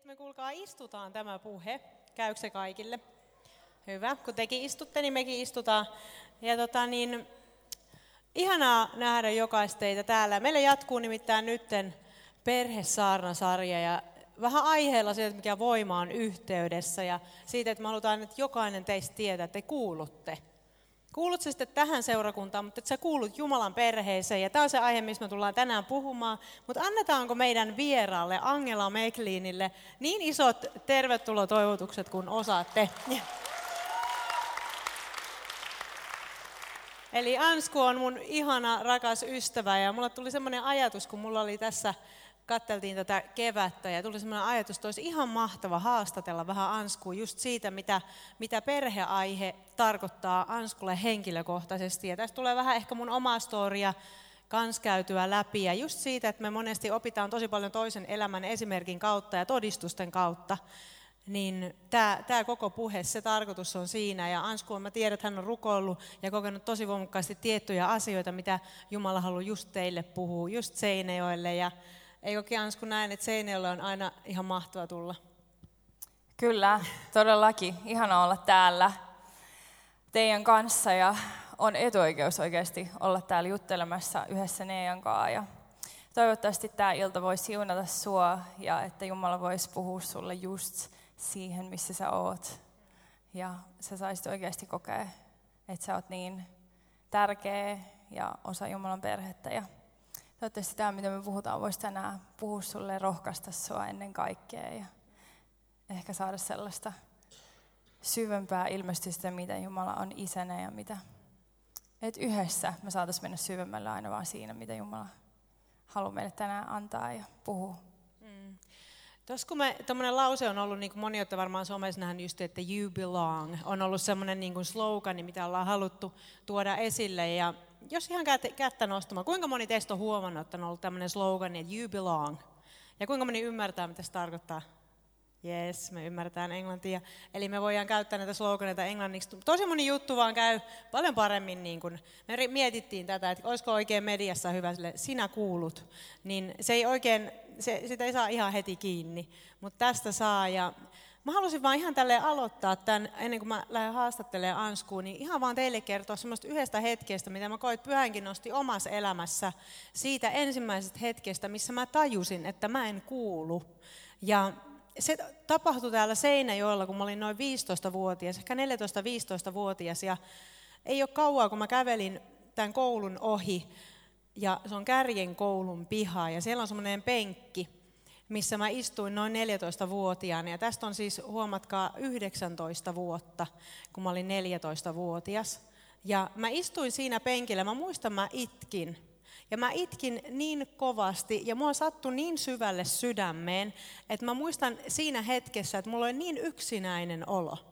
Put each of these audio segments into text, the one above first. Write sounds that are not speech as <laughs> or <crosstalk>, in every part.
että me kuulkaa istutaan tämä puhe. Käykö se kaikille? Hyvä. Kun tekin istutte, niin mekin istutaan. Ja tota niin, ihanaa nähdä jokaista teitä täällä. Meillä jatkuu nimittäin nytten perhesaarnasarja ja vähän aiheella siitä, mikä voima on yhteydessä ja siitä, että me halutaan, että jokainen teistä tietää, että te kuulutte – Kuulut sitten tähän seurakuntaan, mutta sä kuulut Jumalan perheeseen. Ja tämä on se aihe, missä me tullaan tänään puhumaan. Mutta annetaanko meidän vieraalle Angela Mekliinille niin isot tervetulotoivotukset kuin osaatte. Eli Ansku on mun ihana, rakas ystävä ja mulla tuli semmoinen ajatus, kun mulla oli tässä katteltiin tätä kevättä ja tuli sellainen ajatus, että olisi ihan mahtava haastatella vähän Anskua just siitä, mitä, mitä perheaihe tarkoittaa Anskulle henkilökohtaisesti. Ja tästä tulee vähän ehkä mun omaa storia kans käytyä läpi ja just siitä, että me monesti opitaan tosi paljon toisen elämän esimerkin kautta ja todistusten kautta. Niin tämä koko puhe, se tarkoitus on siinä. Ja Ansku, mä tiedän, että hän on rukoillut ja kokenut tosi voimakkaasti tiettyjä asioita, mitä Jumala haluaa just teille puhua, just Seinäjoelle. Ja Eikö Kians, kun näen, että Seinäjoelle on aina ihan mahtava tulla? Kyllä, todellakin. Ihana olla täällä teidän kanssa ja on etuoikeus oikeasti olla täällä juttelemassa yhdessä Neejan kanssa. Ja toivottavasti tämä ilta voisi siunata sua ja että Jumala voisi puhua sulle just siihen, missä sä oot. Ja sä saisit oikeasti kokea, että sä oot niin tärkeä ja osa Jumalan perhettä. Ja Toivottavasti tämä, mitä me puhutaan, voisi tänään puhua sulle rohkaista sua ennen kaikkea ja ehkä saada sellaista syvempää ilmestystä, mitä Jumala on isänä ja mitä, että yhdessä me saataisiin mennä syvemmälle aina vaan siinä, mitä Jumala haluaa meille tänään antaa ja puhua. Mm. Tuossa kun me, tämmöinen lause on ollut, niin kuin moni olette varmaan somessa nähnyt just, että you belong, on ollut semmoinen niin kuin slogani, mitä ollaan haluttu tuoda esille. Ja jos ihan kättä nostamaan, kuinka moni teistä on huomannut, että on ollut tämmöinen slogan, että you belong? Ja kuinka moni ymmärtää, mitä se tarkoittaa? Yes, me ymmärretään englantia. Eli me voidaan käyttää näitä sloganeita englanniksi. Tosi moni juttu vaan käy paljon paremmin. Niin kun me mietittiin tätä, että olisiko oikein mediassa hyvä sille, sinä kuulut. Niin se ei oikein, se, sitä ei saa ihan heti kiinni. Mutta tästä saa. Ja Mä halusin vaan ihan tälle aloittaa tämän, ennen kuin mä lähden haastattelemaan Anskuun, niin ihan vaan teille kertoa semmoista yhdestä hetkestä, mitä mä koit pyhänkin nosti omassa elämässä, siitä ensimmäisestä hetkestä, missä mä tajusin, että mä en kuulu. Ja se tapahtui täällä Seinäjoella, kun mä olin noin 15-vuotias, ehkä 14-15-vuotias, ja ei ole kauaa, kun mä kävelin tämän koulun ohi, ja se on Kärjen koulun piha, ja siellä on semmoinen penkki, missä mä istuin noin 14-vuotiaana. Ja tästä on siis, huomatkaa, 19 vuotta, kun mä olin 14-vuotias. Ja mä istuin siinä penkillä, mä muistan, mä itkin. Ja mä itkin niin kovasti ja mua sattui niin syvälle sydämeen, että mä muistan siinä hetkessä, että mulla oli niin yksinäinen olo.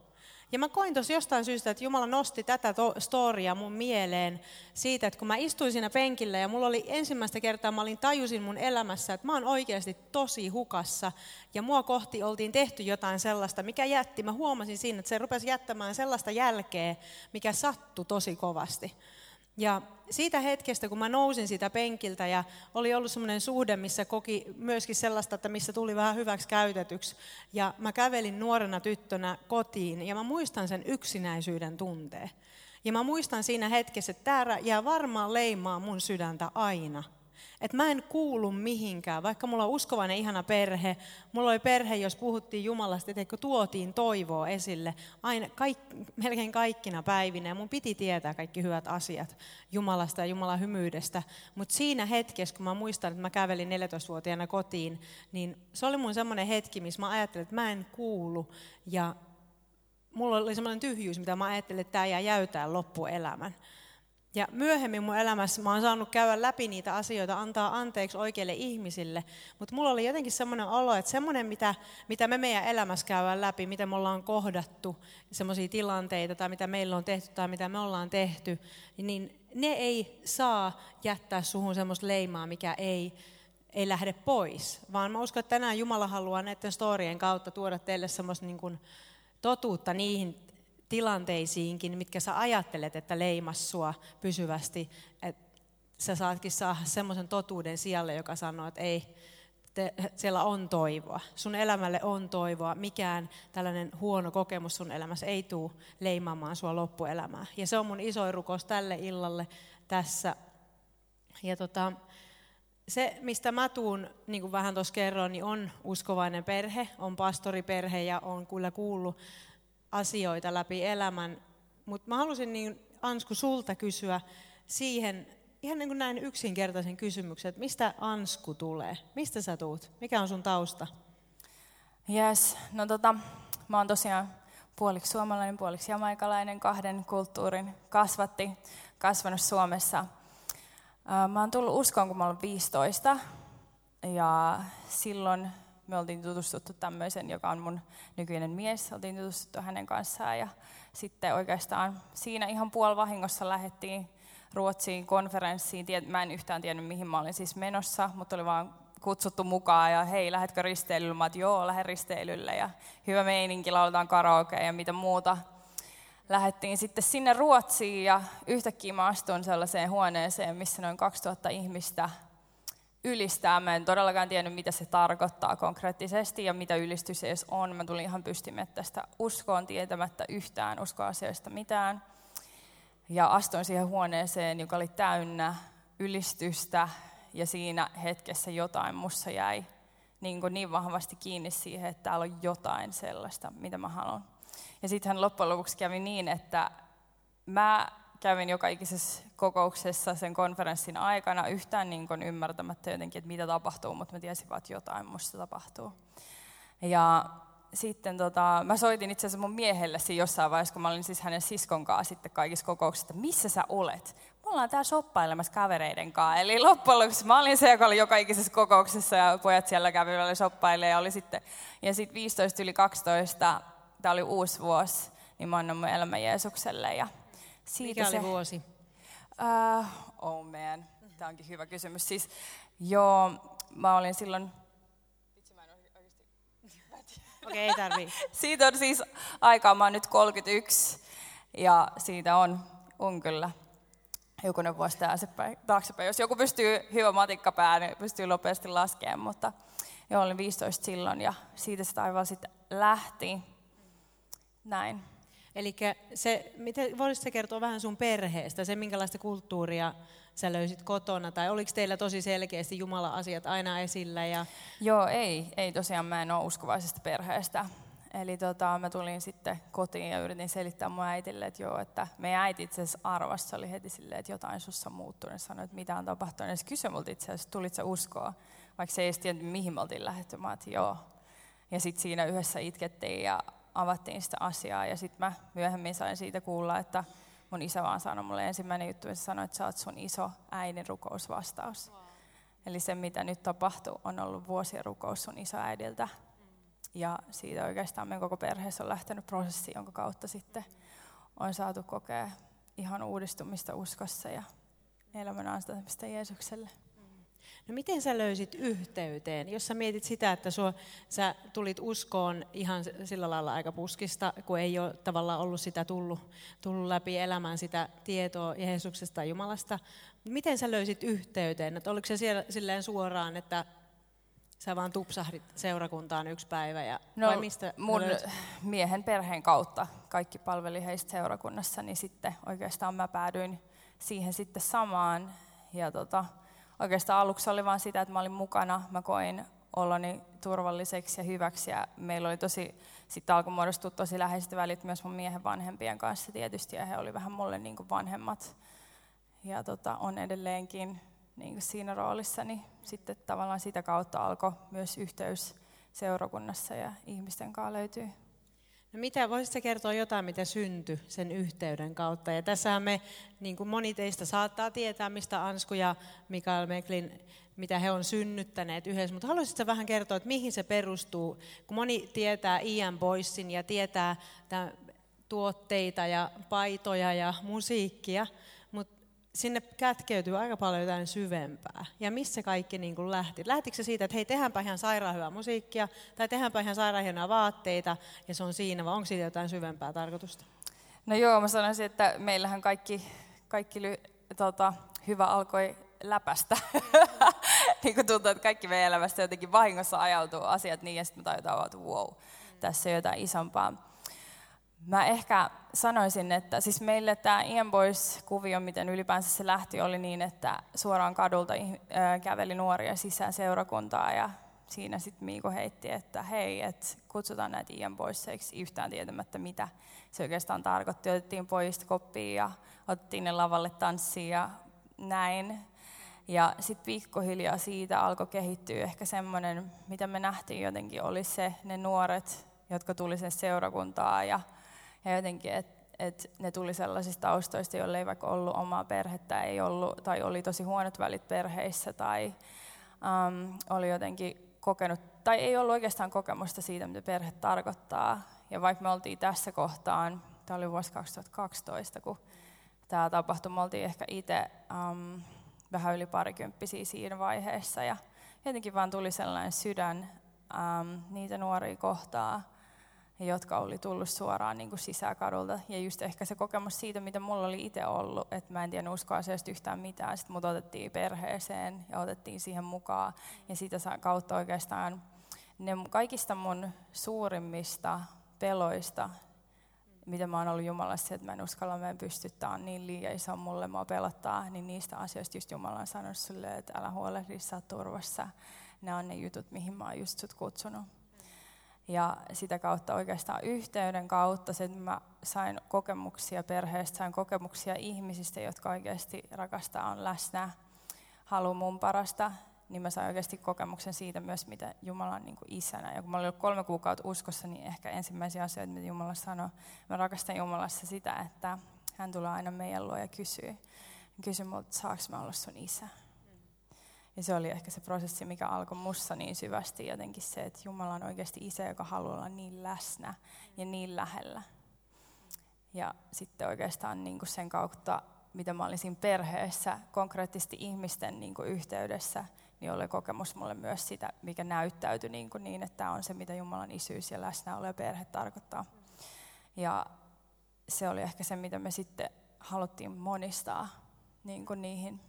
Ja mä koin tuossa jostain syystä, että Jumala nosti tätä storia mun mieleen siitä, että kun mä istuin siinä penkillä ja mulla oli ensimmäistä kertaa, mä olin tajusin mun elämässä, että mä oon oikeasti tosi hukassa ja mua kohti oltiin tehty jotain sellaista, mikä jätti. Mä huomasin siinä, että se rupesi jättämään sellaista jälkeä, mikä sattui tosi kovasti. Ja siitä hetkestä, kun mä nousin siitä penkiltä ja oli ollut semmoinen suhde, missä koki myöskin sellaista, että missä tuli vähän hyväksi käytetyksi. Ja mä kävelin nuorena tyttönä kotiin ja mä muistan sen yksinäisyyden tunteen. Ja mä muistan siinä hetkessä, että tämä jää varmaan leimaa mun sydäntä aina – että mä en kuulu mihinkään, vaikka mulla on uskovainen ihana perhe. Mulla oli perhe, jos puhuttiin Jumalasta, että tuotiin toivoa esille aina, kaik, melkein kaikkina päivinä. Ja mun piti tietää kaikki hyvät asiat Jumalasta ja Jumalan hymyydestä. Mutta siinä hetkessä, kun mä muistan, että mä kävelin 14-vuotiaana kotiin, niin se oli mun semmoinen hetki, missä mä ajattelin, että mä en kuulu. Ja mulla oli semmoinen tyhjyys, mitä mä ajattelin, että tämä jää jäytää loppuelämän. Ja myöhemmin mun elämässä mä oon saanut käydä läpi niitä asioita, antaa anteeksi oikeille ihmisille. Mutta mulla oli jotenkin semmoinen olo, että semmoinen, mitä, mitä me meidän elämässä käydään läpi, mitä me ollaan kohdattu, semmoisia tilanteita tai mitä meillä on tehty tai mitä me ollaan tehty, niin ne ei saa jättää suhun semmoista leimaa, mikä ei, ei lähde pois. Vaan mä uskon, että tänään Jumala haluaa näiden storien kautta tuoda teille semmoista niin kuin totuutta niihin tilanteisiinkin, mitkä sä ajattelet, että leimas sua pysyvästi, että sä saatkin saada semmoisen totuuden sijalle, joka sanoo, että ei, te, siellä on toivoa. Sun elämälle on toivoa. Mikään tällainen huono kokemus sun elämässä ei tule leimaamaan sua loppuelämää. Ja se on mun iso rukous tälle illalle tässä. Ja tota, se, mistä mä tuun, niin kuin vähän tuossa kerroin, niin on uskovainen perhe, on pastoriperhe ja on kyllä kuullut asioita läpi elämän. Mutta mä halusin niin, Ansku sulta kysyä siihen ihan niin kuin näin yksinkertaisen kysymyksen, että mistä Ansku tulee? Mistä sä tuut? Mikä on sun tausta? Yes, no tota, mä oon tosiaan puoliksi suomalainen, puoliksi jamaikalainen, kahden kulttuurin kasvatti, kasvanut Suomessa. Mä oon tullut uskoon, kun mä olen 15, ja silloin me oltiin tutustuttu tämmöisen, joka on mun nykyinen mies, oltiin tutustuttu hänen kanssaan, ja sitten oikeastaan siinä ihan puolivahingossa lähdettiin Ruotsiin konferenssiin. Mä en yhtään tiennyt, mihin mä olin siis menossa, mutta oli vaan kutsuttu mukaan ja hei, lähdetkö risteilylle? Mä että joo, lähden risteilylle ja hyvä meininki, lauletaan karaoke ja mitä muuta. Lähettiin sitten sinne Ruotsiin ja yhtäkkiä mä astun sellaiseen huoneeseen, missä noin 2000 ihmistä ylistää. Mä en todellakaan tiennyt, mitä se tarkoittaa konkreettisesti ja mitä ylistys edes on. Mä tulin ihan pystimettästä uskoon tietämättä yhtään uskoasioista mitään. Ja astuin siihen huoneeseen, joka oli täynnä ylistystä ja siinä hetkessä jotain mussa jäi niin, kuin niin vahvasti kiinni siihen, että täällä on jotain sellaista, mitä mä haluan. Ja sittenhän loppujen lopuksi kävi niin, että mä kävin joka ikisessä kokouksessa sen konferenssin aikana yhtään niin kuin ymmärtämättä jotenkin, että mitä tapahtuu, mutta mä tiesin vaan, että jotain musta tapahtuu. Ja sitten tota, mä soitin itse asiassa mun miehelle siinä jossain vaiheessa, kun mä olin siis hänen siskon kanssa sitten kaikissa kokouksissa, että missä sä olet? Me ollaan täällä shoppailemassa kavereiden kanssa. Eli loppujen lopuksi mä olin se, joka oli joka ikisessä kokouksessa ja pojat siellä kävi shoppailemaan ja oli sitten. Ja sitten 15 yli 12, tämä oli uusi vuosi, niin mä annan mun elämä Jeesukselle. Ja siitä Mikä se, oli vuosi? Uh, oh man, tämä onkin hyvä kysymys. Siis, joo, mä olin silloin Okei, ei tarvii. <laughs> siitä on siis aikaa, mä oon nyt 31 ja siitä on, on kyllä jokunen vuosi taaksepäin. Jos joku pystyy hyvä matikkapää, niin pystyy nopeasti laskemaan, mutta joo, olin 15 silloin ja siitä se taivaan sitten lähti. Näin. Eli se, miten, voisitko kertoa vähän sun perheestä, se minkälaista kulttuuria sä löysit kotona, tai oliko teillä tosi selkeästi Jumala-asiat aina esillä? Ja... Joo, ei, ei tosiaan, mä en ole uskovaisesta perheestä. Eli tota, mä tulin sitten kotiin ja yritin selittää mun äitille, että joo, että meidän äiti itse asiassa arvassa oli heti silleen, että jotain sussa muuttunut. Ja sanoi, että mitä on tapahtunut. Se kysyi multa itse asiassa, tulit sä uskoa, vaikka se ei edes tiennyt, mihin me oltiin lähdetty. Mä että joo. Ja sitten siinä yhdessä itkettiin ja avattiin sitä asiaa. Ja sitten mä myöhemmin sain siitä kuulla, että mun isä vaan sanoi mulle ensimmäinen juttu, että sanoi, että sä oot sun iso äidin rukousvastaus. Wow. Eli se, mitä nyt tapahtuu, on ollut vuosien rukous sun isoäidiltä. Mm. Ja siitä oikeastaan meidän koko perheessä on lähtenyt prosessi, jonka kautta sitten on saatu kokea ihan uudistumista uskossa ja elämän antamista Jeesukselle. No miten sä löysit yhteyteen? Jos sä mietit sitä, että sua, sä tulit uskoon ihan sillä lailla aika puskista, kun ei ole tavallaan ollut sitä tullut, tullut läpi elämään sitä tietoa Jeesuksesta ja Jumalasta. Miten sä löysit yhteyteen? Että oliko se siellä silleen suoraan, että sä vaan tupsahdit seurakuntaan yksi päivä? Ja, no, vai mistä mun miehen perheen kautta kaikki palveli heistä seurakunnassa, niin sitten oikeastaan mä päädyin siihen sitten samaan. Ja tota, oikeastaan aluksi oli vain sitä, että mä olin mukana, mä koin oloni turvalliseksi ja hyväksi ja meillä oli tosi, sitten alkoi muodostua tosi läheiset välit myös mun miehen vanhempien kanssa tietysti ja he oli vähän mulle niin kuin vanhemmat ja tota, on edelleenkin niin kuin siinä roolissa, niin sitten tavallaan sitä kautta alkoi myös yhteys seurakunnassa ja ihmisten kanssa löytyy. No mitä, voisitko kertoa jotain, mitä syntyi sen yhteyden kautta? Ja tässähän me, niin kuin moni teistä saattaa tietää, mistä Ansku ja Mikael Meklin, mitä he on synnyttäneet yhdessä, mutta haluaisitko vähän kertoa, että mihin se perustuu? Kun moni tietää Ian Boysin ja tietää tuotteita ja paitoja ja musiikkia, sinne kätkeytyy aika paljon jotain syvempää. Ja missä kaikki niin kuin lähti? Lähtikö se siitä, että hei, tehdäänpä ihan sairaan hyvää musiikkia, tai tehdäänpä ihan sairaan hienoa vaatteita, ja se on siinä, vai onko siitä jotain syvempää tarkoitusta? No joo, mä sanoisin, että meillähän kaikki, kaikki tota, hyvä alkoi läpästä. <laughs> niin kuin tuntuu, että kaikki meidän elämästä jotenkin vahingossa ajautuu asiat niin, ja sitten me tajutaan, että wow, tässä on jotain isompaa. Mä ehkä sanoisin, että siis meille tämä Ian Boys-kuvio, miten ylipäänsä se lähti, oli niin, että suoraan kadulta käveli nuoria sisään seurakuntaa ja siinä sitten Miiko heitti, että hei, että kutsutaan näitä Ian Boyseiksi yhtään tietämättä, mitä se oikeastaan tarkoitti. Otettiin pojista koppia ja otettiin ne lavalle tanssiin ja näin. Ja sitten pikkuhiljaa siitä alkoi kehittyä ehkä semmoinen, mitä me nähtiin jotenkin, oli se, ne nuoret, jotka tuli sen seurakuntaa ja, ja jotenkin, että et ne tuli sellaisista taustoista, joille ei vaikka ollut omaa perhettä, ei ollut, tai oli tosi huonot välit perheissä, tai um, oli jotenkin kokenut, tai ei ollut oikeastaan kokemusta siitä, mitä perhe tarkoittaa. Ja vaikka me oltiin tässä kohtaan, tämä oli vuosi 2012, kun tämä tapahtui, me oltiin ehkä itse um, vähän yli parikymppisiä siinä vaiheessa. Ja jotenkin vaan tuli sellainen sydän um, niitä nuoria kohtaa, jotka oli tullut suoraan niin kuin sisäkadulta. Ja just ehkä se kokemus siitä, mitä mulla oli itse ollut, että mä en tiedä uskoa asiasta yhtään mitään. Sitten mut otettiin perheeseen ja otettiin siihen mukaan. Ja sitä kautta oikeastaan ne kaikista mun suurimmista peloista, mitä mä oon ollut Jumalassa, että mä en uskalla, mä en pysty, tää on niin liian iso mulle, mä pelottaa, niin niistä asioista just Jumala on sanonut sulle, että älä huolehdi, sä turvassa. Ne on ne jutut, mihin mä oon just sut kutsunut. Ja sitä kautta oikeastaan yhteyden kautta, se, että mä sain kokemuksia perheestä, sain kokemuksia ihmisistä, jotka oikeasti rakastaa, on läsnä, haluaa mun parasta, niin mä sain oikeasti kokemuksen siitä myös, mitä Jumala on niin kuin isänä. Ja kun mä olin ollut kolme kuukautta uskossa, niin ehkä ensimmäisiä asioita, mitä Jumala sanoi, mä rakastan Jumalassa sitä, että hän tulee aina meidän luo ja kysyy. Kysy multa, saanko mä olla sun isä? Ja se oli ehkä se prosessi, mikä alkoi mussa niin syvästi jotenkin se, että Jumala on oikeasti isä, joka haluaa olla niin läsnä ja niin lähellä. Ja sitten oikeastaan niin kuin sen kautta, mitä mä olin siinä perheessä, konkreettisesti ihmisten niin kuin yhteydessä, niin oli kokemus mulle myös sitä, mikä näyttäytyi niin, kuin niin että tämä on se, mitä Jumalan isyys ja läsnäolo ja perhe tarkoittaa. Ja se oli ehkä se, mitä me sitten haluttiin monistaa niin kuin niihin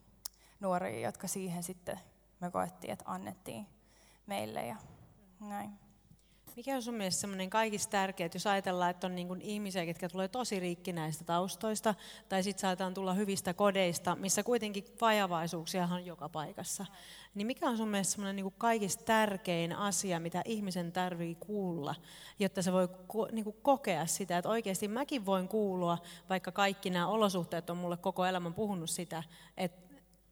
nuoria, jotka siihen sitten me koettiin, että annettiin meille ja näin. Mikä on sun mielestä semmoinen kaikista tärkeä, että jos ajatellaan, että on niin kuin ihmisiä, jotka tulee tosi rikkinäistä taustoista, tai sitten saataan tulla hyvistä kodeista, missä kuitenkin vajavaisuuksia on joka paikassa, niin mikä on sun mielestä semmoinen niin kuin kaikista tärkein asia, mitä ihmisen tarvii kuulla, jotta se voi ko- niin kuin kokea sitä, että oikeasti mäkin voin kuulua, vaikka kaikki nämä olosuhteet on mulle koko elämän puhunut sitä, että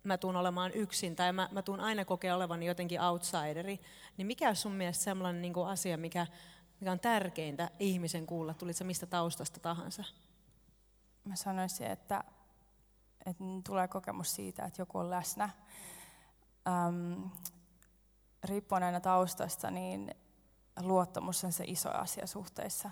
mä tuun olemaan yksin tai mä, mä tuun aina kokea olevani jotenkin outsideri, niin mikä sun mielestä sellainen niin kuin asia, mikä, mikä on tärkeintä ihmisen kuulla, tulit se mistä taustasta tahansa? Mä sanoisin, että, että tulee kokemus siitä, että joku on läsnä. Ähm, riippuen aina taustasta, niin luottamus on se iso asia suhteissa.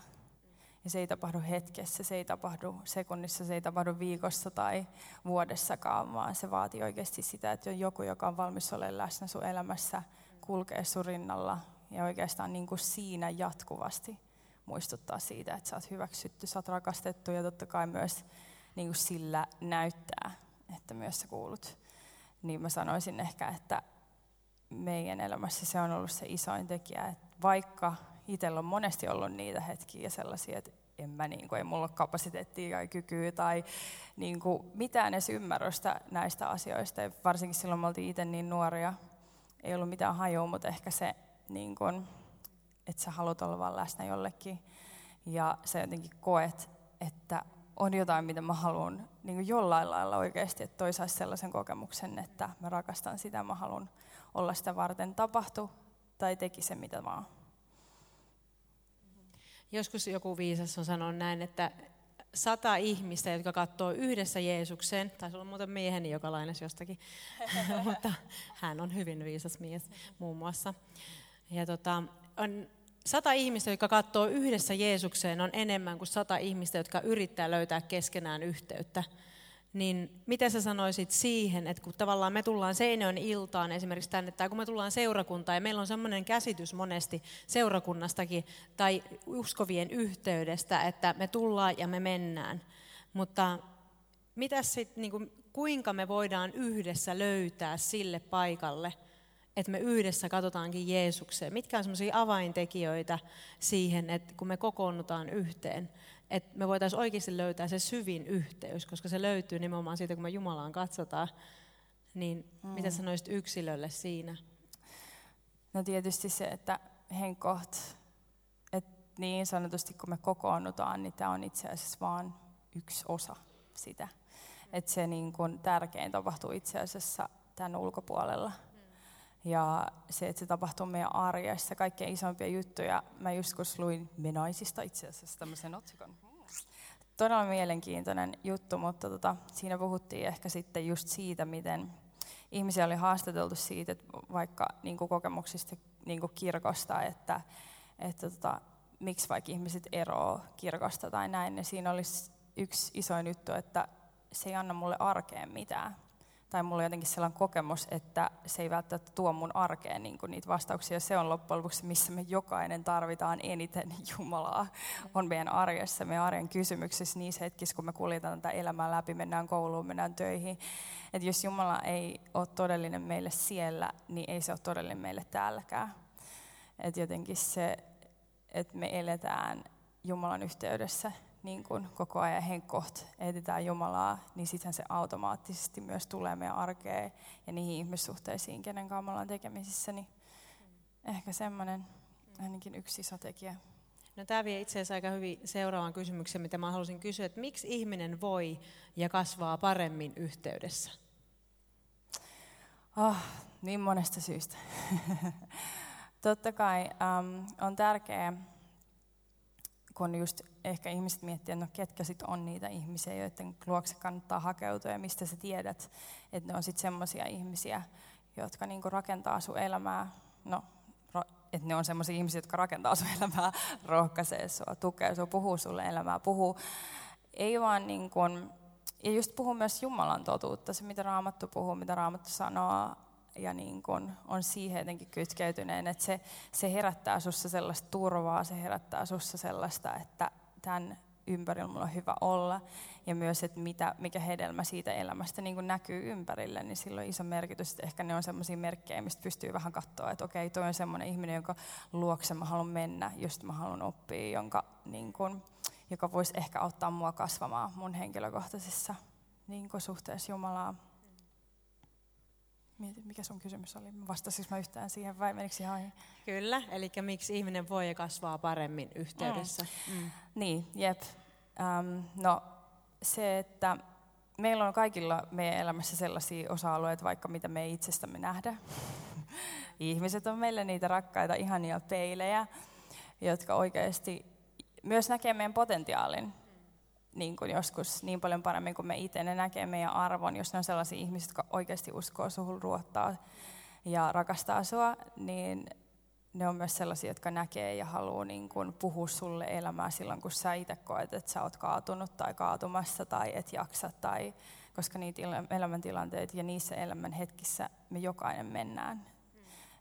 Ja se ei tapahdu hetkessä, se ei tapahdu sekunnissa, se ei tapahdu viikossa tai vuodessakaan, vaan se vaatii oikeasti sitä, että on joku, joka on valmis olemaan läsnä sun elämässä, kulkee sun rinnalla ja oikeastaan niin kuin siinä jatkuvasti muistuttaa siitä, että sä oot hyväksytty, sä oot rakastettu ja totta kai myös niin kuin sillä näyttää, että myös sä kuulut. Niin mä sanoisin ehkä, että meidän elämässä se on ollut se isoin tekijä, että vaikka itsellä on monesti ollut niitä hetkiä sellaisia, että en mä, niin kuin, ei mulla ole kapasiteettia tai kykyä tai niin kuin, mitään edes ymmärrystä näistä asioista. Ja varsinkin silloin me oltiin itse niin nuoria, ei ollut mitään hajua, mutta ehkä se, niin kuin, että sä haluat olla vaan läsnä jollekin. Ja sä jotenkin koet, että on jotain, mitä mä haluan niin kuin jollain lailla oikeasti, että toi saisi sellaisen kokemuksen, että mä rakastan sitä, mä haluan olla sitä varten. Tapahtu tai teki se, mitä vaan Joskus joku viisas on sanonut näin, että sata ihmistä, jotka katsoo yhdessä Jeesukseen, taisi olla muuten mieheni, joka lainasi jostakin, <laughs> mutta hän on hyvin viisas mies muun muassa. Ja tota, on sata ihmistä, jotka katsoo yhdessä Jeesukseen, on enemmän kuin sata ihmistä, jotka yrittää löytää keskenään yhteyttä niin miten sä sanoisit siihen, että kun tavallaan me tullaan Seinäjoen iltaan esimerkiksi tänne, tai kun me tullaan seurakuntaan, ja meillä on semmoinen käsitys monesti seurakunnastakin, tai uskovien yhteydestä, että me tullaan ja me mennään. Mutta mitä sitten, niin kuinka me voidaan yhdessä löytää sille paikalle, että me yhdessä katsotaankin Jeesukseen. Mitkä on sellaisia avaintekijöitä siihen, että kun me kokoonnutaan yhteen, että me voitaisiin oikeasti löytää se syvin yhteys, koska se löytyy nimenomaan siitä, kun me Jumalaan katsotaan. Niin mm. mitä sanoisit yksilölle siinä? No tietysti se, että henkoht, että niin sanotusti kun me kokoonnutaan, niin tämä on itse asiassa vain yksi osa sitä. Että se niin kun tärkein tapahtuu itse asiassa tämän ulkopuolella. Ja se, että se tapahtuu meidän arjessa, kaikkein isompia juttuja. Mä joskus luin Menaisista itse asiassa tämmöisen otsikon. Todella mielenkiintoinen juttu, mutta tota, siinä puhuttiin ehkä sitten just siitä, miten ihmisiä oli haastateltu siitä, että vaikka niin kuin kokemuksista niin kuin kirkosta, että, että tota, miksi vaikka ihmiset eroo kirkosta tai näin. Ja siinä olisi yksi iso juttu, että se ei anna mulle arkeen mitään tai mulla on jotenkin sellainen kokemus, että se ei välttämättä tuo mun arkeen niin kuin niitä vastauksia. Se on loppujen lopuksi, missä me jokainen tarvitaan eniten <laughs> Jumalaa, on meidän arjessa, meidän arjen kysymyksissä niissä hetkissä, kun me kuljetaan tätä elämää läpi, mennään kouluun, mennään töihin. Että jos Jumala ei ole todellinen meille siellä, niin ei se ole todellinen meille täälläkään. Että jotenkin se, että me eletään Jumalan yhteydessä, niin kuin koko ajan henkkoht etsitään Jumalaa, niin sitten se automaattisesti myös tulee meidän arkeen ja niihin ihmissuhteisiin, kenen kanssa me ollaan tekemisissä. Niin ehkä semmoinen ainakin yksi iso tekijä. No, tämä vie itse asiassa aika hyvin seuraavan kysymyksen, mitä mä haluaisin kysyä, että miksi ihminen voi ja kasvaa paremmin yhteydessä? Oh, niin monesta syystä. <laughs> Totta kai um, on tärkeää, kun just ehkä ihmiset miettii, että no ketkä sitten on niitä ihmisiä, joiden luokse kannattaa hakeutua ja mistä sä tiedät, että ne on sitten semmoisia ihmisiä, jotka niinku rakentaa sun elämää, no, että ne on semmoisia ihmisiä, jotka rakentaa sun elämää, <laughs> rohkaisee sua, tukee sua, puhuu sulle elämää, puhuu, ei vaan niin kuin, ja just puhuu myös Jumalan totuutta, se mitä Raamattu puhuu, mitä Raamattu sanoo, ja niin kun on siihen jotenkin kytkeytyneen, että se, se herättää sussa sellaista turvaa, se herättää sussa sellaista, että tämän ympärillä mulla on hyvä olla. Ja myös, että mitä, mikä hedelmä siitä elämästä niin kun näkyy ympärille, niin sillä on iso merkitys. Että ehkä ne on sellaisia merkkejä, mistä pystyy vähän katsoa, että okei, toi on semmoinen ihminen, jonka luokse mä haluan mennä, just mä haluan oppia, jonka, niin kun, joka voisi ehkä auttaa mua kasvamaan mun henkilökohtaisessa niin suhteessa Jumalaa. Mieti, mikä sun kysymys oli? Vastasinko mä yhtään siihen vai menikö ihan Kyllä, eli miksi ihminen voi ja kasvaa paremmin yhteydessä. Mm. Mm. Niin, jep. Um, no se, että meillä on kaikilla meidän elämässä sellaisia osa-alueita, vaikka mitä me ei itsestämme nähdä. <laughs> Ihmiset on meille niitä rakkaita, ihania peilejä, jotka oikeasti myös näkee meidän potentiaalin niin kuin joskus niin paljon paremmin kuin me itse. Ne näkee meidän arvon, jos ne on sellaisia ihmisiä, jotka oikeasti uskoo suhun, ruottaa ja rakastaa sua, niin ne on myös sellaisia, jotka näkee ja haluaa niin kuin puhua sulle elämää silloin, kun sä itse koet, että sä oot kaatunut tai kaatumassa tai et jaksa. Tai, koska niitä elämäntilanteita ja niissä elämän hetkissä me jokainen mennään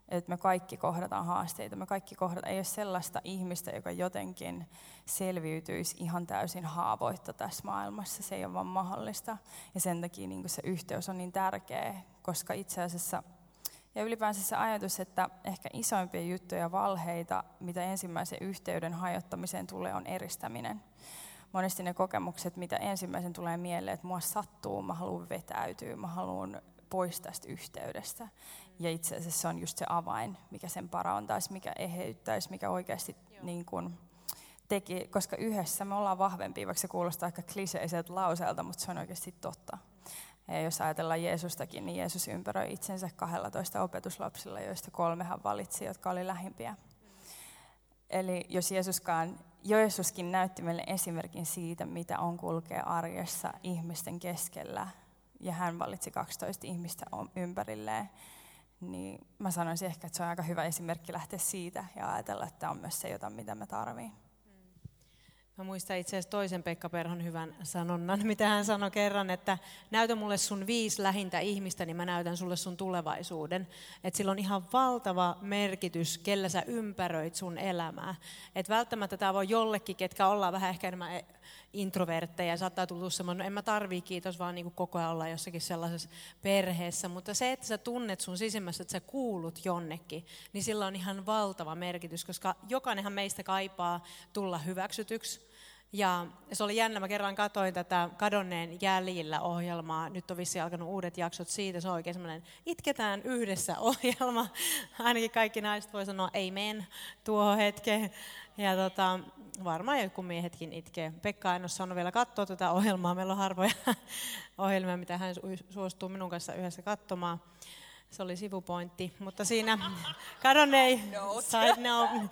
että me kaikki kohdataan haasteita, me kaikki kohdataan, ei ole sellaista ihmistä, joka jotenkin selviytyisi ihan täysin haavoitta tässä maailmassa, se ei ole vaan mahdollista. Ja sen takia niin se yhteys on niin tärkeä, koska itse asiassa, ja ylipäänsä se ajatus, että ehkä isoimpia juttuja ja valheita, mitä ensimmäisen yhteyden hajottamiseen tulee, on eristäminen. Monesti ne kokemukset, mitä ensimmäisen tulee mieleen, että mua sattuu, mä haluan vetäytyä, mä haluan pois tästä yhteydestä. Ja itse asiassa se on just se avain, mikä sen parantaisi, mikä eheyttäisi, mikä oikeasti niin kuin teki, koska yhdessä me ollaan vahvempia, vaikka se kuulostaa aika kliseiseltä lauseelta, mutta se on oikeasti totta. Ja jos ajatellaan Jeesustakin, niin Jeesus ympäröi itsensä 12 opetuslapsilla, joista kolme hän valitsi, jotka oli lähimpiä. Eli jos Jeesuskaan, Jeesuskin näytti meille esimerkin siitä, mitä on kulkea arjessa ihmisten keskellä, ja hän valitsi 12 ihmistä ympärilleen, niin mä sanoisin ehkä, että se on aika hyvä esimerkki lähteä siitä ja ajatella, että tämä on myös se, jota mitä mä tarviin. Mä muistan itse asiassa toisen Pekka Perhon hyvän sanonnan, <laughs> mitä hän sanoi kerran, että näytä mulle sun viisi lähintä ihmistä, niin mä näytän sulle sun tulevaisuuden. Että sillä on ihan valtava merkitys, kellä sä ympäröit sun elämää. Että välttämättä tämä voi jollekin, ketkä ollaan vähän ehkä enemmän introvertteja, saattaa tulla semmoinen, no en mä tarvii kiitos, vaan niin kuin koko ajan olla jossakin sellaisessa perheessä. Mutta se, että sä tunnet sun sisimmässä, että sä kuulut jonnekin, niin sillä on ihan valtava merkitys, koska jokainenhan meistä kaipaa tulla hyväksytyksi. Ja se oli jännä, mä kerran katoin tätä Kadonneen jäljillä ohjelmaa, nyt on vissi alkanut uudet jaksot siitä, se on oikein semmoinen itketään yhdessä <laughs> ohjelma, ainakin kaikki naiset voi sanoa amen tuohon hetkeen. Ja tota, varmaan joku miehetkin itkee. Pekka en ole saanut vielä katsoa tätä ohjelmaa. Meillä on harvoja <laughs> ohjelmia, mitä hän suostuu minun kanssa yhdessä katsomaan. Se oli sivupointti, mutta siinä <laughs> kadonnei side note.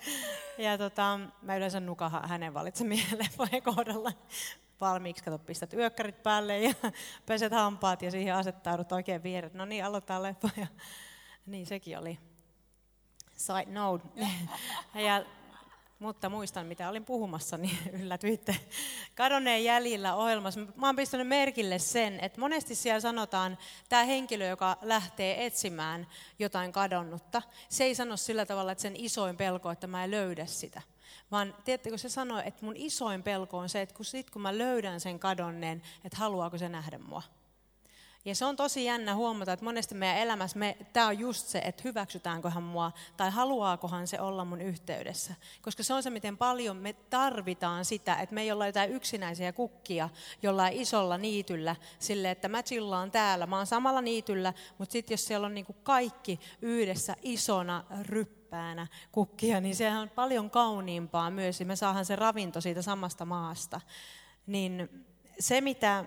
Ja tota, mä yleensä nukahan hänen valitsemien <laughs> leffojen kohdalla valmiiksi. Kato, pistät yökkärit päälle ja <laughs> peset hampaat ja siihen asettaudut oikein viereen. No niin, aloitetaan leffa. Ja, niin sekin oli side note. Ja mutta muistan, mitä olin puhumassa, niin <laughs> yllätyitte. Kadonneen jäljillä ohjelmassa. Mä oon pistänyt merkille sen, että monesti siellä sanotaan, tämä henkilö, joka lähtee etsimään jotain kadonnutta, se ei sano sillä tavalla, että sen isoin pelko, että mä en löydä sitä. Vaan tiedättekö, se sanoo, että mun isoin pelko on se, että kun, sit, kun mä löydän sen kadonneen, että haluaako se nähdä mua. Ja se on tosi jännä huomata, että monesti meidän elämässä me, tämä on just se, että hyväksytäänköhän mua tai haluaakohan se olla mun yhteydessä. Koska se on se, miten paljon me tarvitaan sitä, että me ei olla jotain yksinäisiä kukkia jollain isolla niityllä sille, että mä chillaan täällä, mä oon samalla niityllä, mutta sitten jos siellä on niinku kaikki yhdessä isona ryppäänä kukkia, niin sehän on paljon kauniimpaa myös, ja me saadaan se ravinto siitä samasta maasta. Niin se, mitä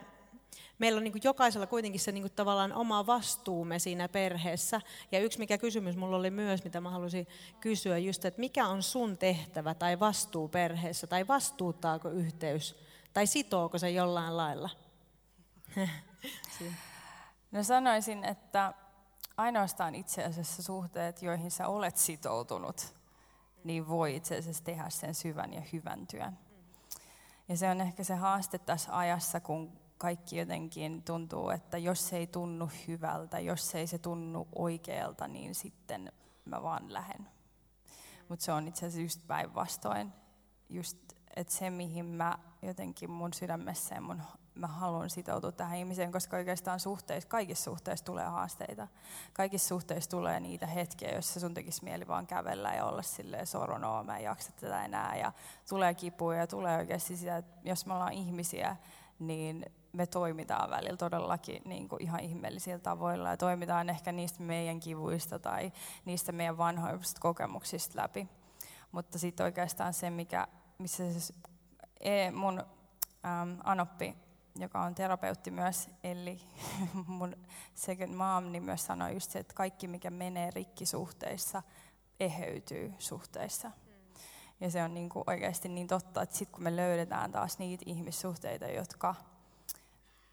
meillä on niin kuin jokaisella kuitenkin se niin kuin tavallaan oma vastuumme siinä perheessä. Ja yksi mikä kysymys mulla oli myös, mitä mä halusin kysyä, just, että mikä on sun tehtävä tai vastuu perheessä, tai vastuuttaako yhteys, tai sitooko se jollain lailla? <laughs> no sanoisin, että ainoastaan itse asiassa suhteet, joihin sä olet sitoutunut, niin voi itse asiassa tehdä sen syvän ja hyvän työn. Ja se on ehkä se haaste tässä ajassa, kun kaikki jotenkin tuntuu, että jos se ei tunnu hyvältä, jos ei se tunnu oikealta, niin sitten mä vaan lähden. Mutta se on itse asiassa just päinvastoin. Just, että se mihin mä jotenkin mun sydämessä ja mun, mä haluan sitoutua tähän ihmiseen, koska oikeastaan suhteissa, kaikissa suhteissa tulee haasteita. Kaikissa suhteissa tulee niitä hetkiä, joissa sun tekisi mieli vaan kävellä ja olla silleen soronoo, mä en jaksa tätä enää. Ja tulee kipuja ja tulee oikeasti sitä, että jos me ollaan ihmisiä, niin me toimitaan välillä todellakin niin kuin ihan ihmeellisillä tavoilla ja toimitaan ehkä niistä meidän kivuista tai niistä meidän vanhoista kokemuksista läpi. Mutta sitten oikeastaan se, mikä, missä se e, mun äm, Anoppi, joka on terapeutti myös, eli <laughs> mun second mom, niin myös sanoi just se, että kaikki mikä menee rikki suhteissa, eheytyy suhteissa. Ja se on niin kuin oikeasti niin totta, että sitten kun me löydetään taas niitä ihmissuhteita, jotka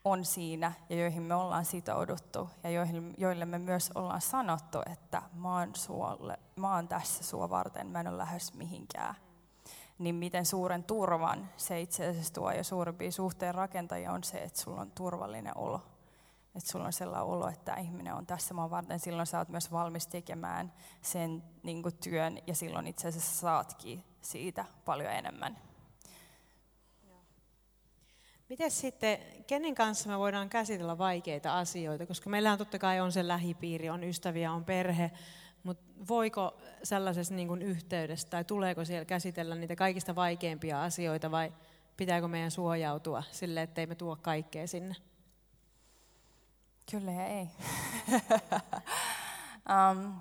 on siinä ja joihin me ollaan sitouduttu ja joihin, joille me myös ollaan sanottu, että mä oon, suolle, mä oon tässä sua varten, mä en ole lähes mihinkään. Niin miten suuren turvan se itse asiassa tuo ja suurimpia suhteen rakentajia on se, että sulla on turvallinen olo. Että sulla on sellainen olo, että tämä ihminen on tässä mua varten. Silloin sä oot myös valmis tekemään sen niin työn ja silloin itse asiassa saatkin siitä paljon enemmän. Miten sitten, kenen kanssa me voidaan käsitellä vaikeita asioita? Koska meillähän totta kai on se lähipiiri, on ystäviä, on perhe, mutta voiko sellaisessa niin kuin yhteydessä tai tuleeko siellä käsitellä niitä kaikista vaikeimpia asioita vai pitääkö meidän suojautua sille, ettei me tuo kaikkea sinne? Kyllä ja ei. <laughs> um,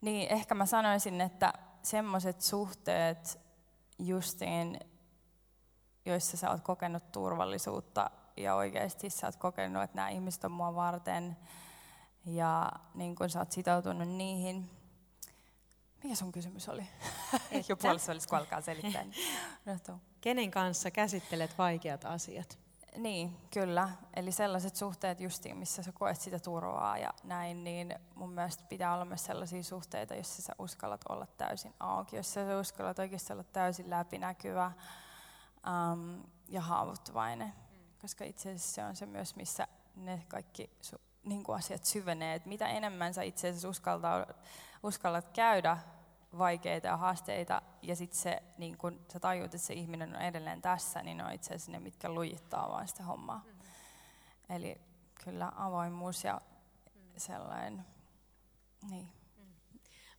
niin, ehkä mä sanoisin, että semmoiset suhteet justiin joissa sä oot kokenut turvallisuutta ja oikeasti sä oot kokenut, että nämä ihmiset on mua varten ja niin kun sä oot sitoutunut niihin. Mikä sun kysymys oli? <laughs> Jo puolessa olisi, kun alkaa selittää. Niin Kenen kanssa käsittelet vaikeat asiat? Niin, kyllä. Eli sellaiset suhteet justiin, missä sä koet sitä turvaa ja näin, niin mun mielestä pitää olla myös sellaisia suhteita, joissa sä uskallat olla täysin auki, jossa sä uskallat oikeasti olla täysin läpinäkyvä, um, ja haavoittuvainen. Koska itse asiassa se on se myös, missä ne kaikki su, niin kuin asiat syvenee. Et mitä enemmän sä itse asiassa uskaltaa, uskallat käydä vaikeita ja haasteita, ja sitten se, niin kun sä tajuut, että se ihminen on edelleen tässä, niin ne on itse asiassa ne, mitkä lujittaa vaan sitä hommaa. Mm-hmm. Eli kyllä avoimuus ja sellainen, niin.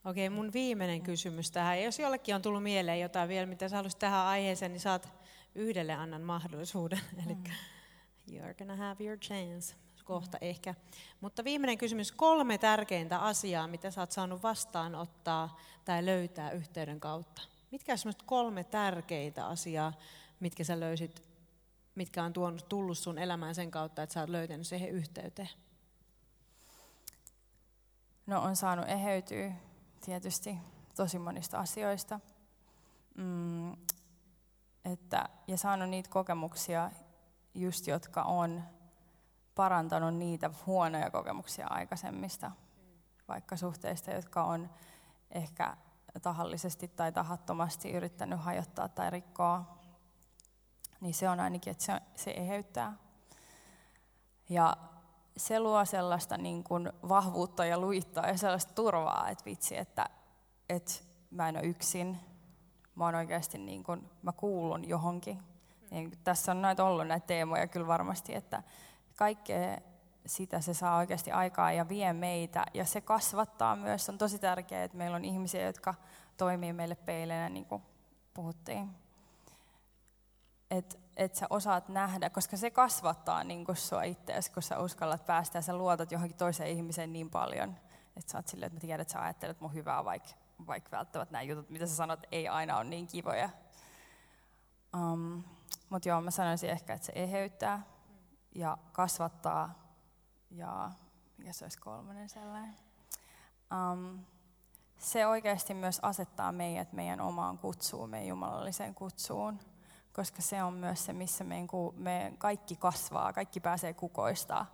Okei, mun viimeinen kysymys tähän. Jos jollekin on tullut mieleen jotain vielä, mitä sä haluaisit tähän aiheeseen, niin saat yhdelle annan mahdollisuuden. Eli mm. you're gonna have your chance kohta mm. ehkä. Mutta viimeinen kysymys, kolme tärkeintä asiaa, mitä sä oot saanut vastaanottaa tai löytää yhteyden kautta. Mitkä on kolme tärkeintä asiaa, mitkä sä löysit, mitkä on tuonut, tullut sun elämään sen kautta, että sä oot löytänyt siihen yhteyteen? No on saanut eheytyä tietysti tosi monista asioista. Mm, että, ja saanut niitä kokemuksia, just jotka on parantanut niitä huonoja kokemuksia aikaisemmista, vaikka suhteista, jotka on ehkä tahallisesti tai tahattomasti yrittänyt hajottaa tai rikkoa, niin se on ainakin, että se, se eheyttää. Ja se luo sellaista niin kuin vahvuutta ja luittaa ja sellaista turvaa, että vitsi, että, että mä en ole yksin, mä oon oikeasti niin kuin, mä kuulun johonkin. Niin tässä on näitä ollut näitä teemoja kyllä varmasti, että kaikkea sitä se saa oikeasti aikaa ja vie meitä. Ja se kasvattaa myös. On tosi tärkeää, että meillä on ihmisiä, jotka toimii meille peileinä, niin kuin puhuttiin. Että et sä osaat nähdä, koska se kasvattaa niin kuin sua itseäsi, kun sä uskallat päästä ja sä luotat johonkin toiseen ihmiseen niin paljon, että sä oot silleen, että mä tiedän, että sä ajattelet mun hyvää, vaikka, vaikka välttämättä nämä jutut, mitä sä sanot, ei aina ole niin kivoja. Um, Mutta joo, mä sanoisin ehkä, että se eheyttää ja kasvattaa ja mikä se olisi kolmannen sellainen. Um, se oikeasti myös asettaa meidät meidän omaan kutsuun, meidän jumalalliseen kutsuun, koska se on myös se, missä meidän, me kaikki kasvaa, kaikki pääsee kukoista,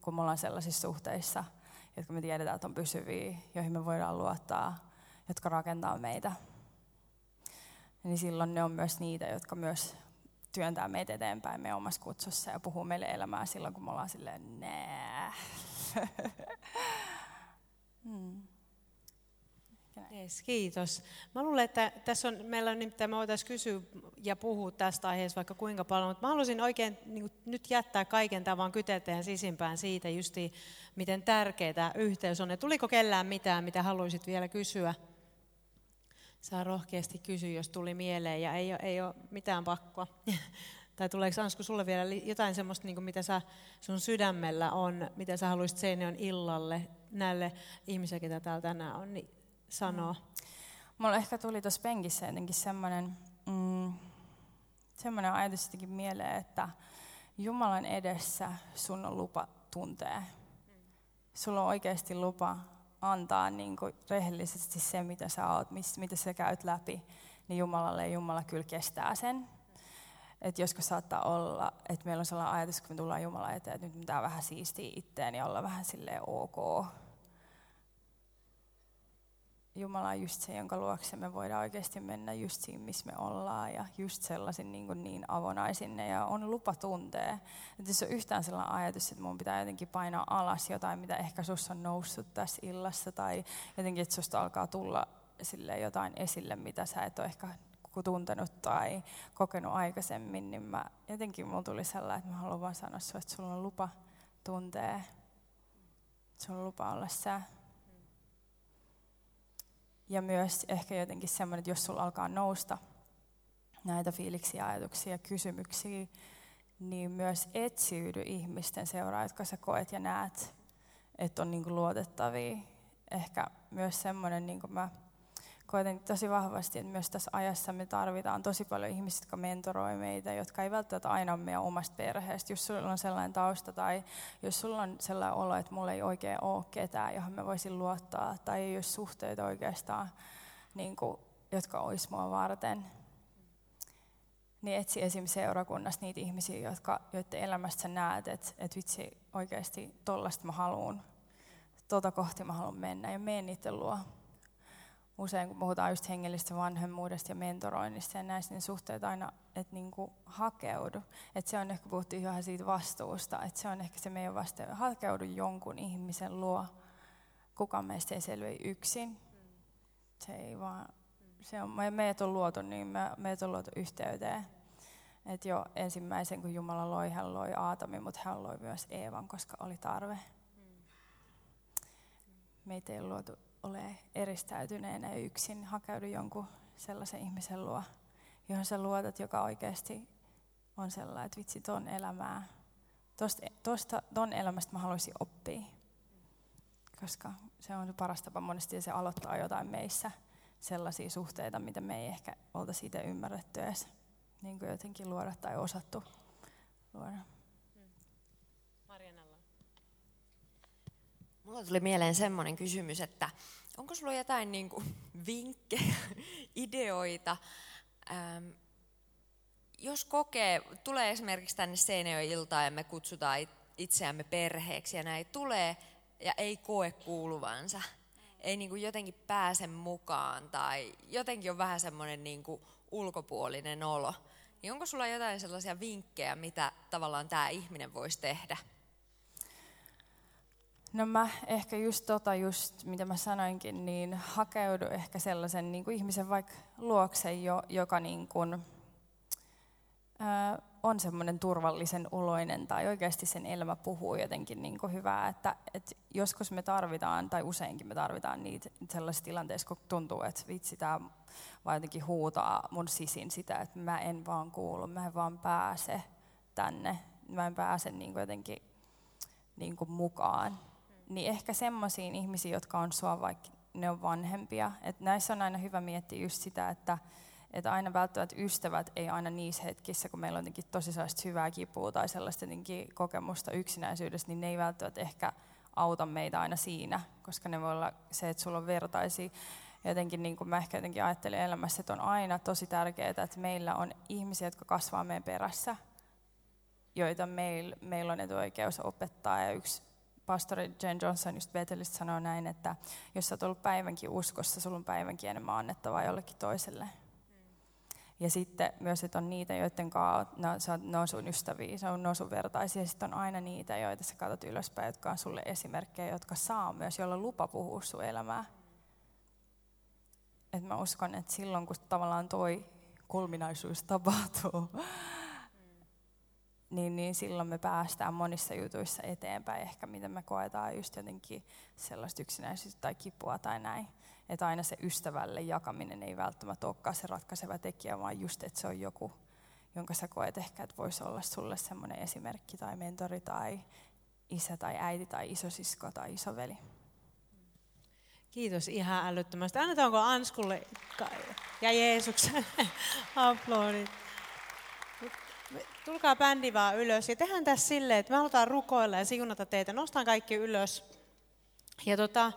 kun me ollaan sellaisissa suhteissa, jotka me tiedetään, että on pysyviä, joihin me voidaan luottaa, jotka rakentaa meitä. Niin silloin ne on myös niitä, jotka myös työntää meitä eteenpäin meidän omassa kutsussa ja puhuu meille elämää silloin, kun me ollaan silleen, nää. <laughs> hmm. Yes, kiitos. Mä luulen, että tässä on, meillä on nimittäin, me voitaisiin kysyä ja puhua tästä aiheesta vaikka kuinka paljon, mutta mä haluaisin oikein niin kuin, nyt jättää kaiken tämän vaan kytelteen sisimpään siitä justi, miten tärkeää yhteys on. Ja tuliko kellään mitään, mitä haluaisit vielä kysyä? Saa rohkeasti kysyä, jos tuli mieleen ja ei ole, ei ole mitään pakkoa. <laughs> tai tuleeko Ansku sulle vielä jotain semmoista, niin kuin mitä sä, sun sydämellä on, mitä sä haluaisit Seinäjoen illalle näille ihmisille, ketä täällä tänään on, niin sanoa? Mm. Mulla ehkä tuli tuossa penkissä jotenkin semmoinen, mm, semmoinen ajatus jotenkin mieleen, että Jumalan edessä sun on lupa tuntee. Sulla on oikeasti lupa antaa niin kuin rehellisesti se, mitä sä oot, mitä sä käyt läpi, niin Jumalalle ja Jumala kyllä kestää sen. Että joskus saattaa olla, että meillä on sellainen ajatus, kun me tullaan Jumala eteen, että nyt pitää vähän siistiä itteen ja olla vähän silleen ok. Jumala on just se, jonka luokse me voidaan oikeasti mennä just siinä, missä me ollaan ja just sellaisin niin, kuin niin avonaisinne ja on lupa tuntea. Että jos on yhtään sellainen ajatus, että mun pitää jotenkin painaa alas jotain, mitä ehkä sussa on noussut tässä illassa tai jotenkin, että susta alkaa tulla sille jotain esille, mitä sä et ole ehkä tuntenut tai kokenut aikaisemmin, niin mä, jotenkin mulla tuli sellainen, että mä haluan vaan sanoa sulle, että sulla on lupa tuntea. Sulla on lupa olla sä. Ja myös ehkä jotenkin semmoinen, että jos sulla alkaa nousta näitä fiiliksiä, ajatuksia, kysymyksiä, niin myös etsiydy ihmisten seuraa, jotka sä koet ja näet, että on niin kuin luotettavia. Ehkä myös semmoinen, niin kuin mä koen tosi vahvasti, että myös tässä ajassa me tarvitaan tosi paljon ihmisiä, jotka mentoroi meitä, jotka ei välttämättä aina ole meidän omasta perheestä. Jos sulla on sellainen tausta tai jos sulla on sellainen olo, että mulla ei oikein ole ketään, johon mä voisin luottaa, tai ei ole suhteita oikeastaan, niin kuin, jotka olisi mua varten, niin etsi esim. seurakunnasta niitä ihmisiä, jotka, joiden elämästä sä näet, että, että vitsi oikeasti tollasta mä haluan, tota kohti mä haluan mennä ja mene niiden luo usein kun puhutaan just hengellisestä vanhemmuudesta ja mentoroinnista ja näistä, niin suhteet aina, että niin kuin hakeudu. Että se on ehkä, puhuttiin ihan siitä vastuusta, että se on ehkä se meidän vastuu, hakeudu jonkun ihmisen luo. Kukaan meistä ei selviä yksin. Se ei vaan, se on, meidät on luotu niin, me, meidät on luotu yhteyteen. Että jo ensimmäisen, kun Jumala loi, hän loi Aatamin, mutta hän loi myös Eevan, koska oli tarve. Meitä ei luotu ole eristäytyneenä yksin, hakeudu jonkun sellaisen ihmisen luo, johon sä luotat, joka oikeasti on sellainen, että vitsi, ton elämää, tosta, tosta, ton elämästä mä haluaisin oppia. Koska se on se paras tapa monesti, ja se aloittaa jotain meissä, sellaisia suhteita, mitä me ei ehkä olta siitä ymmärretty edes niin kuin jotenkin luoda tai osattu luoda. Mulla tuli mieleen semmoinen kysymys, että onko sulla jotain niin kuin vinkkejä, ideoita, ähm, jos kokee, tulee esimerkiksi tänne Seinäjoen-iltaan ja me kutsutaan itseämme perheeksi ja näin tulee ja ei koe kuuluvansa, ei niin kuin jotenkin pääse mukaan tai jotenkin on vähän semmoinen niin kuin ulkopuolinen olo, niin onko sulla jotain sellaisia vinkkejä, mitä tavallaan tämä ihminen voisi tehdä? No mä ehkä just tota, just mitä mä sanoinkin, niin hakeudu ehkä sellaisen niin kuin ihmisen vaikka luokse, jo, joka niin kuin, ää, on semmoinen turvallisen uloinen tai oikeasti sen elämä puhuu jotenkin niin kuin hyvää, että, että joskus me tarvitaan tai useinkin me tarvitaan niitä sellaisissa tilanteissa, kun tuntuu, että vitsi tämä vaan jotenkin huutaa mun sisin sitä, että mä en vaan kuulu, mä en vaan pääse tänne, mä en pääse niin kuin jotenkin niin kuin mukaan niin ehkä semmoisiin ihmisiin, jotka on sua, vaikka ne on vanhempia. Et näissä on aina hyvä miettiä just sitä, että, että aina välttämättä ystävät ei aina niissä hetkissä, kun meillä on jotenkin tosi sellaista hyvää kipua tai sellaista kokemusta yksinäisyydestä, niin ne ei välttämättä ehkä auta meitä aina siinä, koska ne voi olla se, että sulla on vertaisia. Jotenkin niin kuin mä ehkä jotenkin ajattelen elämässä, että on aina tosi tärkeää, että meillä on ihmisiä, jotka kasvaa meidän perässä, joita meil, meillä on etuoikeus opettaa. Ja yksi pastori Jane Johnson just Bethelistä sanoo näin, että jos sä oot ollut päivänkin uskossa, sulla on päivänkin enemmän annettavaa jollekin toiselle. Ja sitten myös, että on niitä, joiden kanssa no, ne on sun ystäviä, se on, ne on sun vertaisia. Sitten on aina niitä, joita sä katsot ylöspäin, jotka on sulle esimerkkejä, jotka saa myös, jolla lupa puhua sun elämää. Et mä uskon, että silloin kun tavallaan toi kulminaisuus tapahtuu, niin, niin silloin me päästään monissa jutuissa eteenpäin, ehkä mitä me koetaan just jotenkin sellaista yksinäisyyttä tai kipua tai näin. Että aina se ystävälle jakaminen ei välttämättä olekaan se ratkaiseva tekijä, vaan just, että se on joku, jonka sä koet ehkä, että voisi olla sulle semmoinen esimerkki tai mentori tai isä tai äiti tai isosisko tai isoveli. Kiitos ihan älyttömästi. Annetaanko Anskulle ja Jeesuksen <laughs> aplodit? Tulkaa bändi vaan ylös ja tehdään tässä silleen, että me halutaan rukoilla ja siunata teitä. Nostaan kaikki ylös. Ja tota,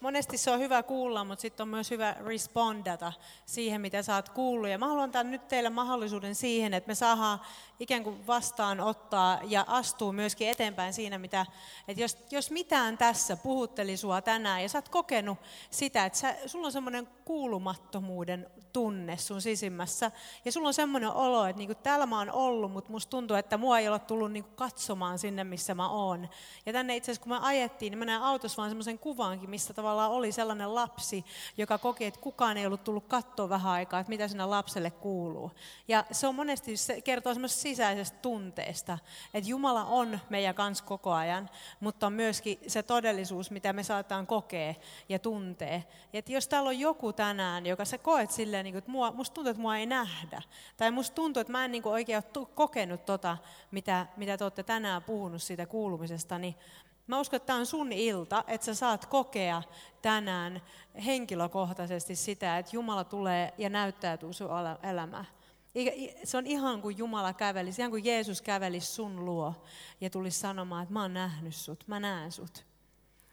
monesti se on hyvä kuulla, mutta sitten on myös hyvä respondata siihen, mitä sä oot kuullut. Ja mä haluan antaa nyt teille mahdollisuuden siihen, että me saadaan ikään kuin vastaanottaa ja astuu myöskin eteenpäin siinä, mitä, että jos, jos mitään tässä puhutteli sua tänään ja sä oot kokenut sitä, että sä, sulla on semmoinen kuulumattomuuden tunne sun sisimmässä ja sulla on semmoinen olo, että niin kuin täällä mä oon ollut, mutta musta tuntuu, että mua ei ole tullut niin kuin katsomaan sinne, missä mä oon. Ja tänne itse asiassa, kun me ajettiin, niin mä näin autossa vaan semmoisen kuvaankin, missä tavallaan oli sellainen lapsi, joka koki, että kukaan ei ollut tullut katsoa vähän aikaa, että mitä sinä lapselle kuuluu. Ja se on monesti, se kertoo semmoisesta sisäisestä tunteesta, että Jumala on meidän kanssa koko ajan, mutta on myöskin se todellisuus, mitä me saataan kokea ja tuntee. Ja että jos täällä on joku tänään, joka sä koet silleen, niin kuin, että mua, musta tuntuu, että mua ei nähdä, tai musta tuntuu, että mä en niin kuin oikein ole kokenut tota, mitä, mitä te olette tänään puhunut siitä kuulumisesta, niin Mä uskon, että tämä on sun ilta, että sä saat kokea tänään henkilökohtaisesti sitä, että Jumala tulee ja näyttäytyy sun elämään. Se on ihan kuin Jumala kävelisi, ihan kuin Jeesus kävelisi sun luo ja tulisi sanomaan, että mä oon nähnyt sut, mä näen sut.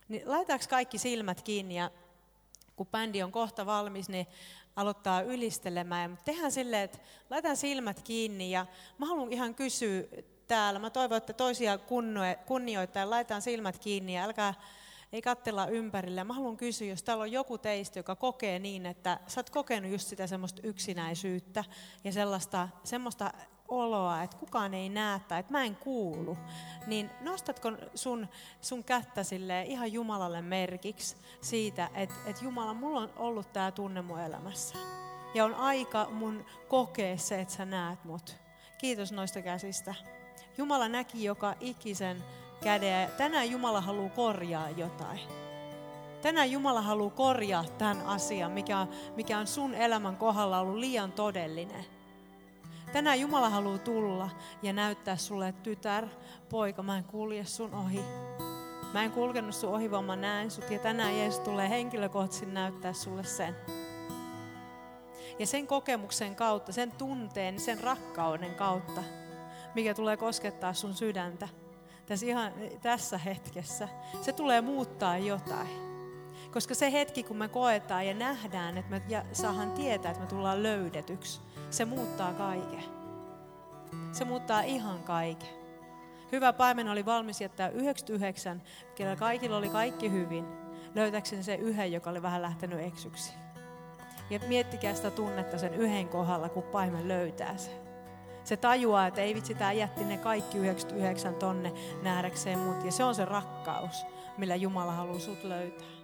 Niin laitaanko kaikki silmät kiinni ja kun bändi on kohta valmis, niin aloittaa ylistelemään. Mutta tehdään silleen, että laitetaan silmät kiinni ja mä haluan ihan kysyä täällä. Mä toivon, että toisia kunnioittaa laitetaan silmät kiinni ja älkää ei katsella ympärille. Mä haluan kysyä, jos täällä on joku teistä, joka kokee niin, että sä oot kokenut just sitä semmoista yksinäisyyttä ja sellaista, semmoista oloa, että kukaan ei näe tai että mä en kuulu, niin nostatko sun, sun kättä sille ihan Jumalalle merkiksi siitä, että, että Jumala, mulla on ollut tämä tunne mun elämässä. Ja on aika mun kokea se, että sä näet mut. Kiitos noista käsistä. Jumala näki joka ikisen käden tänään Jumala haluaa korjaa jotain. Tänään Jumala haluaa korjaa tämän asian, mikä on, mikä on sun elämän kohdalla ollut liian todellinen. Tänään Jumala haluaa tulla ja näyttää sulle, että tytär, poika, mä en kulje sun ohi. Mä en kulkenut sun ohi, vaan mä näen sut. Ja tänään Jeesus tulee henkilökohtaisesti näyttää sulle sen. Ja sen kokemuksen kautta, sen tunteen, sen rakkauden kautta, mikä tulee koskettaa sun sydäntä tässä, ihan, tässä hetkessä, se tulee muuttaa jotain. Koska se hetki, kun me koetaan ja nähdään, että me ja saadaan tietää, että me tullaan löydetyksi, se muuttaa kaiken. Se muuttaa ihan kaiken. Hyvä paimen oli valmis jättää 99, kellä kaikilla oli kaikki hyvin, löytäkseni se yhden, joka oli vähän lähtenyt eksyksi. Ja miettikää sitä tunnetta sen yhden kohdalla, kun paimen löytää sen. Se tajuaa, että ei vitsi, tämä jätti ne kaikki 99 tonne nähdäkseen mut. Ja se on se rakkaus, millä Jumala haluaa sut löytää.